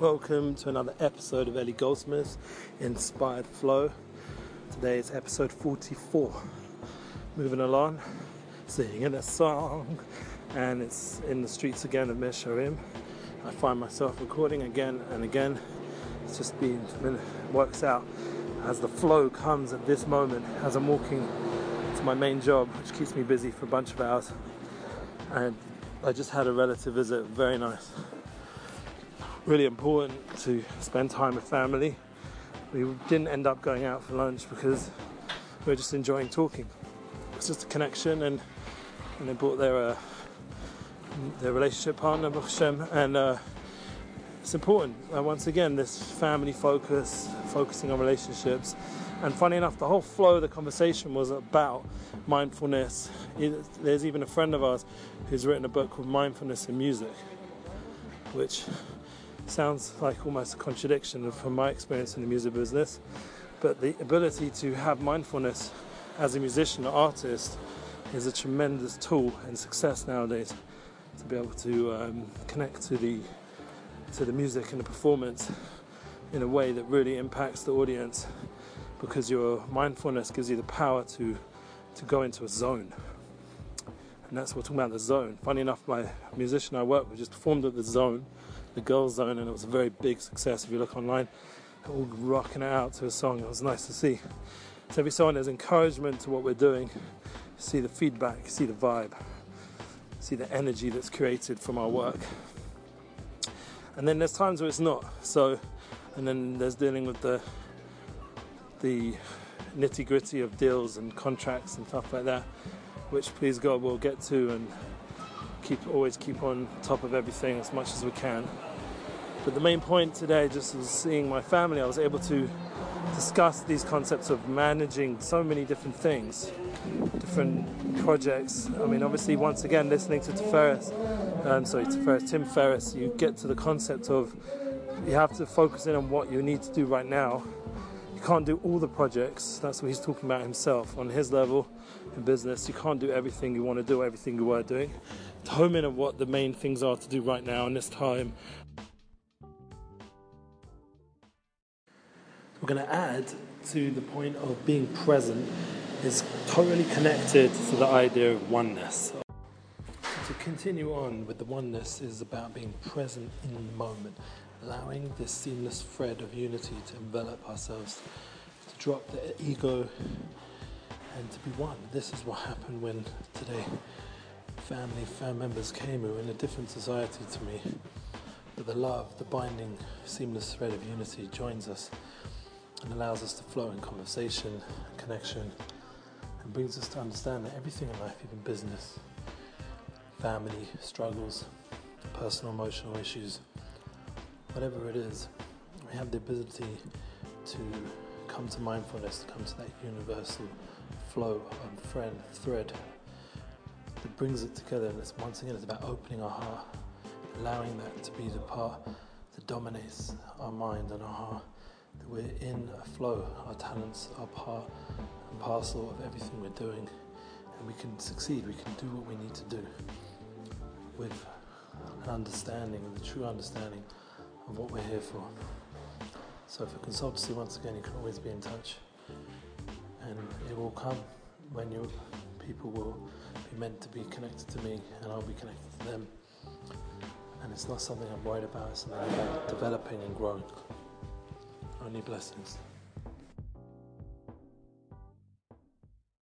Welcome to another episode of Eli Goldsmith's Inspired Flow. Today is episode 44. Moving along, singing a song, and it's in the streets again of Mesharim. I find myself recording again and again. It's just been works out as the flow comes at this moment as I'm walking to my main job, which keeps me busy for a bunch of hours. And I just had a relative visit, very nice really important to spend time with family. We didn't end up going out for lunch because we were just enjoying talking. It's just a connection, and, and they brought their uh, their relationship partner, Hashem, and uh, it's important. Uh, once again, this family focus, focusing on relationships, and funny enough, the whole flow of the conversation was about mindfulness. There's even a friend of ours who's written a book called Mindfulness in Music, which sounds like almost a contradiction from my experience in the music business, but the ability to have mindfulness as a musician or artist is a tremendous tool and success nowadays to be able to um, connect to the to the music and the performance in a way that really impacts the audience because your mindfulness gives you the power to to go into a zone. And that's what we're talking about the zone. Funny enough my musician I work with just performed at the zone the girls' zone, and it was a very big success. If you look online, all rocking it out to a song. It was nice to see. So every song, on, there's encouragement to what we're doing. See the feedback, see the vibe, see the energy that's created from our work. And then there's times where it's not. So, and then there's dealing with the the nitty gritty of deals and contracts and stuff like that, which please God we'll get to and keep always keep on top of everything as much as we can. But the main point today just was seeing my family. I was able to discuss these concepts of managing so many different things, different projects. I mean, obviously, once again, listening to um, sorry, Tim Ferriss, you get to the concept of you have to focus in on what you need to do right now. You can't do all the projects. That's what he's talking about himself on his level in business. You can't do everything you want to do, everything you were doing home in on what the main things are to do right now in this time. We're going to add to the point of being present is totally connected to the idea of oneness. To continue on with the oneness is about being present in the moment, allowing this seamless thread of unity to envelop ourselves, to drop the ego and to be one. This is what happened when today family, family members came who were in a different society to me. But the love, the binding, seamless thread of unity joins us and allows us to flow in conversation, connection, and brings us to understand that everything in life, even business, family, struggles, personal, emotional issues, whatever it is, we have the ability to come to mindfulness, to come to that universal flow of thread, thread that brings it together. And it's once again, it's about opening our heart, allowing that to be the part that dominates our mind and our heart. That we're in a flow. Our talents are part and parcel of everything we're doing, and we can succeed. We can do what we need to do with an understanding, the true understanding of what we're here for. So for consultancy, once again, you can always be in touch, and it will come when you people will be meant to be connected to me and I'll be connected to them. And it's not something I'm worried about, it's something about developing and growing. Only blessings.